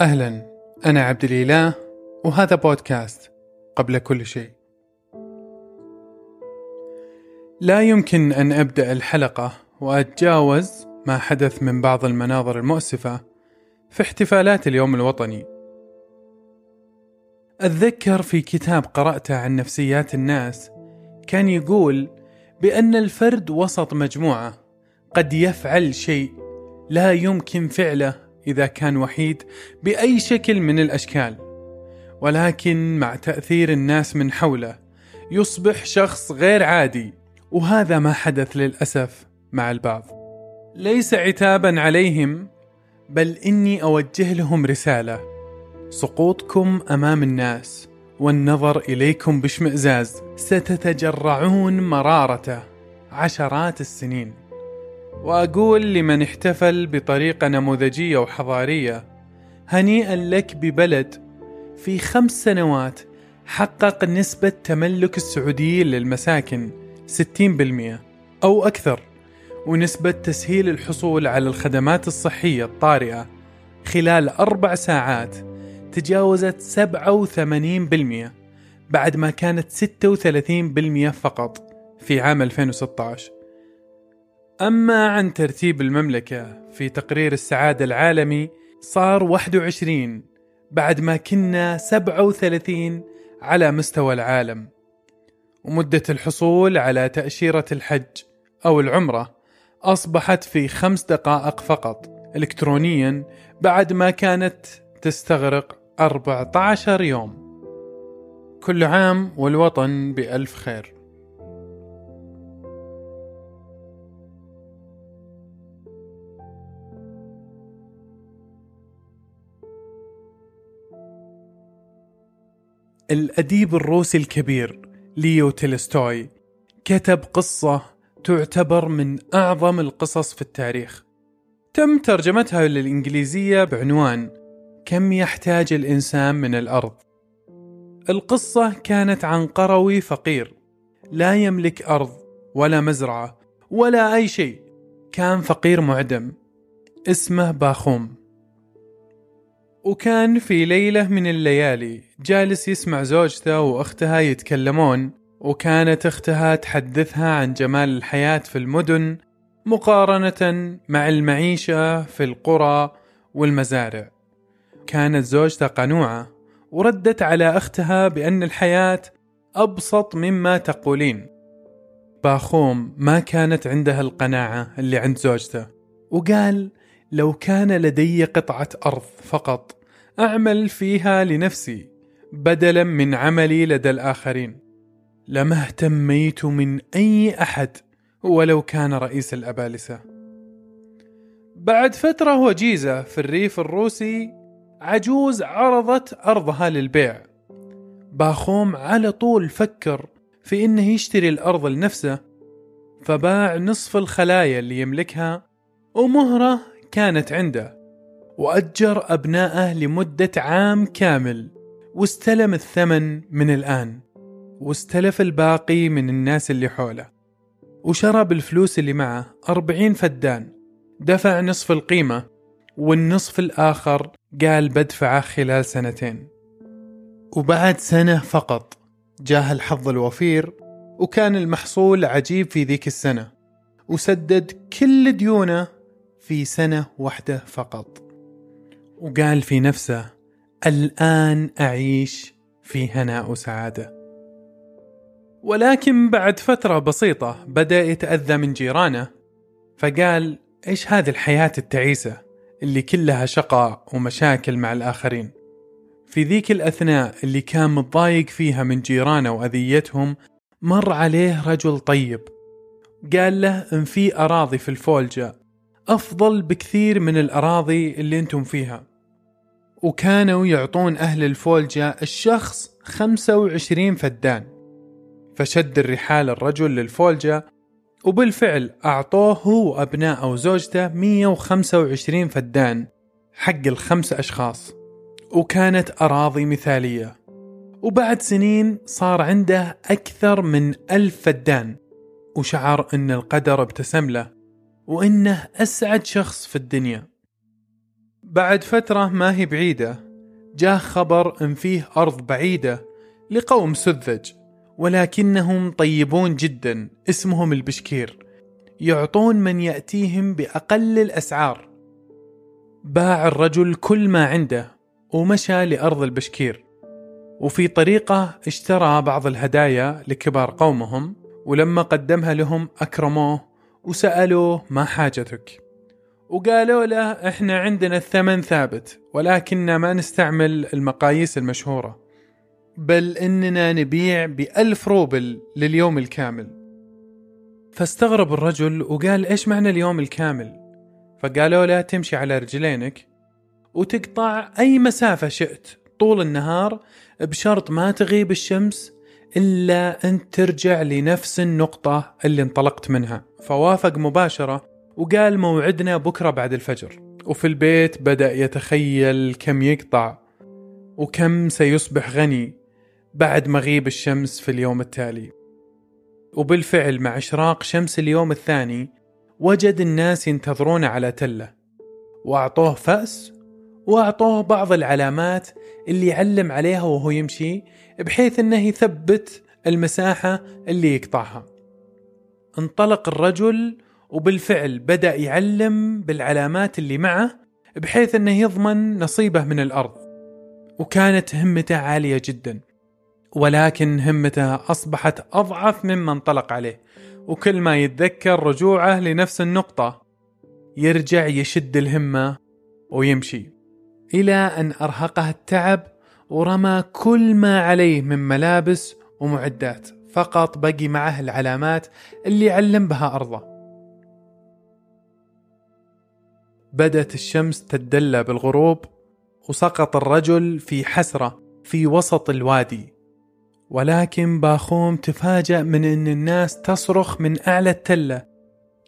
أهلا أنا عبد الإله وهذا بودكاست قبل كل شيء. لا يمكن أن أبدأ الحلقة وأتجاوز ما حدث من بعض المناظر المؤسفة في احتفالات اليوم الوطني. أتذكر في كتاب قرأته عن نفسيات الناس كان يقول بأن الفرد وسط مجموعة قد يفعل شيء لا يمكن فعله إذا كان وحيد بأي شكل من الأشكال ولكن مع تأثير الناس من حوله يصبح شخص غير عادي وهذا ما حدث للأسف مع البعض. ليس عتابا عليهم بل إني أوجه لهم رسالة سقوطكم أمام الناس والنظر إليكم باشمئزاز ستتجرعون مرارته عشرات السنين. وأقول لمن احتفل بطريقة نموذجية وحضارية هنيئا لك ببلد في خمس سنوات حقق نسبة تملك السعوديين للمساكن 60% أو أكثر ونسبة تسهيل الحصول على الخدمات الصحية الطارئة خلال أربع ساعات تجاوزت 87% بعد ما كانت 36% فقط في عام 2016 أما عن ترتيب المملكة في تقرير السعادة العالمي صار 21 بعد ما كنا 37 على مستوى العالم. ومدة الحصول على تأشيرة الحج أو العمرة أصبحت في خمس دقائق فقط. إلكترونيا بعد ما كانت تستغرق 14 يوم. كل عام والوطن بألف خير. الأديب الروسي الكبير ليو تولستوي كتب قصة تعتبر من أعظم القصص في التاريخ. تم ترجمتها للإنجليزية بعنوان كم يحتاج الإنسان من الأرض? القصة كانت عن قروي فقير لا يملك أرض ولا مزرعة ولا أي شيء. كان فقير معدم اسمه باخوم. وكان في ليلة من الليالي جالس يسمع زوجته وأختها يتكلمون وكانت أختها تحدثها عن جمال الحياة في المدن مقارنة مع المعيشة في القرى والمزارع. كانت زوجته قنوعة وردت على أختها بأن الحياة أبسط مما تقولين. باخوم ما كانت عنده القناعة اللي عند زوجته وقال لو كان لدي قطعة أرض فقط أعمل فيها لنفسي بدلا من عملي لدى الآخرين. لما اهتميت من أي أحد ولو كان رئيس الأبالسة. بعد فترة وجيزة في الريف الروسي عجوز عرضت أرضها للبيع. باخوم على طول فكر في إنه يشتري الأرض لنفسه فباع نصف الخلايا اللي يملكها ومهرة كانت عنده وأجر أبنائه لمدة عام كامل واستلم الثمن من الآن واستلف الباقي من الناس اللي حوله وشرى بالفلوس اللي معه أربعين فدان دفع نصف القيمة والنصف الآخر قال بدفعه خلال سنتين. وبعد سنة فقط جاه الحظ الوفير وكان المحصول عجيب في ذيك السنة وسدد كل ديونه في سنة واحدة فقط. وقال في نفسه الآن أعيش في هناء وسعادة ولكن بعد فترة بسيطة بدأ يتأذى من جيرانه فقال إيش هذه الحياة التعيسة اللي كلها شقاء ومشاكل مع الآخرين؟ في ذيك الأثناء اللي كان متضايق فيها من جيرانه وأذيتهم مر عليه رجل طيب. قال له إن في أراضي في الفولجة أفضل بكثير من الأراضي اللي أنتم فيها. وكانوا يعطون أهل الفولجة الشخص 25 فدان. فشد الرحال الرجل للفولجة وبالفعل أعطوه هو وأبنائه وزوجته 125 فدان حق الخمس أشخاص. وكانت أراضي مثالية. وبعد سنين صار عنده أكثر من ألف فدان. وشعر أن القدر ابتسم له. وإنه أسعد شخص في الدنيا. بعد فترة ما هي بعيدة جاه خبر إن فيه أرض بعيدة لقوم سذج ولكنهم طيبون جدا اسمهم البشكير. يعطون من يأتيهم بأقل الأسعار. باع الرجل كل ما عنده ومشى لأرض البشكير. وفي طريقة اشترى بعض الهدايا لكبار قومهم ولما قدمها لهم أكرموه وسألوه ما حاجتك? وقالوا له إحنا عندنا الثمن ثابت ولكننا ما نستعمل المقاييس المشهورة. بل إننا نبيع بألف روبل لليوم الكامل. فاستغرب الرجل وقال إيش معنى اليوم الكامل? فقالوا له تمشي على رجلينك وتقطع أي مسافة شئت. طول النهار بشرط ما تغيب الشمس إلا أن ترجع لنفس النقطة اللي انطلقت منها. فوافق مباشرة وقال موعدنا بكرة بعد الفجر. وفي البيت بدأ يتخيل كم يقطع وكم سيصبح غني بعد مغيب الشمس في اليوم التالي. وبالفعل مع إشراق شمس اليوم الثاني وجد الناس ينتظرون على تلة. وأعطوه فأس وأعطوه بعض العلامات اللي يعلم عليها وهو يمشي بحيث أنه يثبت المساحة اللي يقطعها. انطلق الرجل وبالفعل بدأ يعلم بالعلامات اللي معه بحيث أنه يضمن نصيبه من الأرض. وكانت همته عالية جدا. ولكن همته أصبحت أضعف مما انطلق عليه. وكل ما يتذكر رجوعه لنفس النقطة يرجع يشد الهمة ويمشي. إلى أن أرهقه التعب ورمى كل ما عليه من ملابس ومعدات فقط بقي معه العلامات اللي علم بها أرضه. بدت الشمس تدلى بالغروب وسقط الرجل في حسرة في وسط الوادي. ولكن باخوم تفاجأ من أن الناس تصرخ من أعلى التلة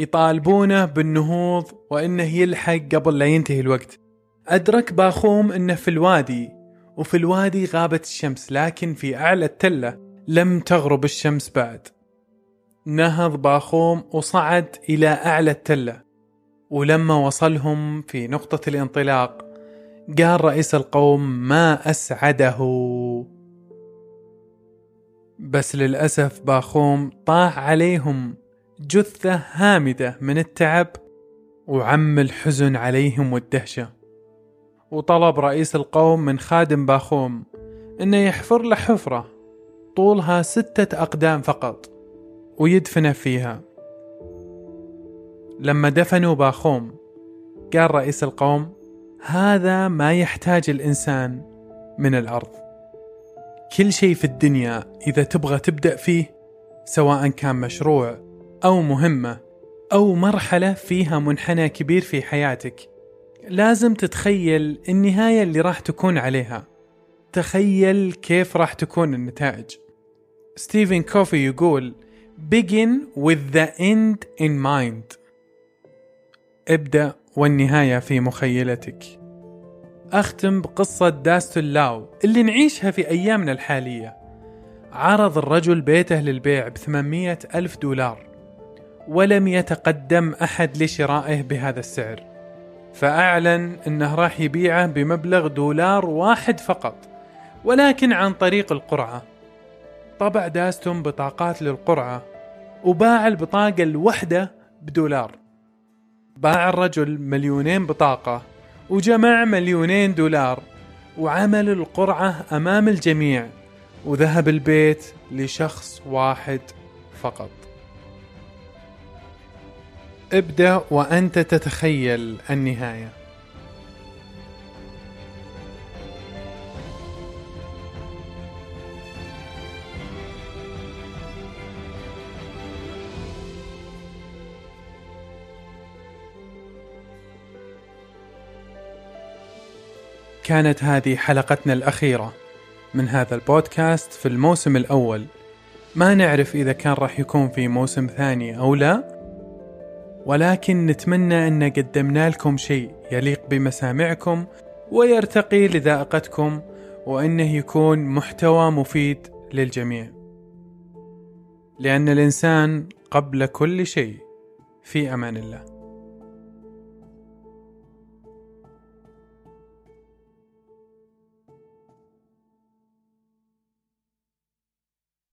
يطالبونه بالنهوض وأنه يلحق قبل لا ينتهي الوقت. أدرك باخوم أنه في الوادي وفي الوادي غابت الشمس لكن في أعلى التلة لم تغرب الشمس بعد. نهض باخوم وصعد إلى أعلى التلة ولما وصلهم في نقطة الانطلاق قال رئيس القوم ما أسعده. بس للأسف باخوم طاح عليهم جثة هامدة من التعب وعم الحزن عليهم والدهشة. وطلب رئيس القوم من خادم باخوم إنه يحفر له حفرة طولها ستة أقدام فقط ويدفنه فيها. لما دفنوا باخوم قال رئيس القوم هذا ما يحتاج الإنسان من الأرض. كل شيء في الدنيا إذا تبغى تبدأ فيه سواء كان مشروع أو مهمة أو مرحلة فيها منحنى كبير في حياتك لازم تتخيل النهاية اللي راح تكون عليها. تخيل كيف راح تكون النتائج. ستيفن كوفي يقول begin with the end in mind. ابدأ والنهاية في مخيلتك. أختم بقصة داستو اللاو اللي نعيشها في أيامنا الحالية. عرض الرجل بيته للبيع بثمانمية ألف دولار. ولم يتقدم أحد لشرائه بهذا السعر. فأعلن أنه راح يبيعه بمبلغ دولار واحد فقط ولكن عن طريق القرعة. طبع داستون بطاقات للقرعة وباع البطاقة الوحدة بدولار. باع الرجل مليونين بطاقة وجمع مليونين دولار وعمل القرعة أمام الجميع وذهب البيت لشخص واحد فقط. ابدأ وأنت تتخيل النهاية. كانت هذه حلقتنا الأخيرة من هذا البودكاست في الموسم الأول. ما نعرف إذا كان راح يكون في موسم ثاني أو لا. ولكن نتمنى أن قدمنا لكم شيء يليق بمسامعكم ويرتقي لذائقتكم وأنه يكون محتوى مفيد للجميع. لأن الإنسان قبل كل شيء في أمان الله.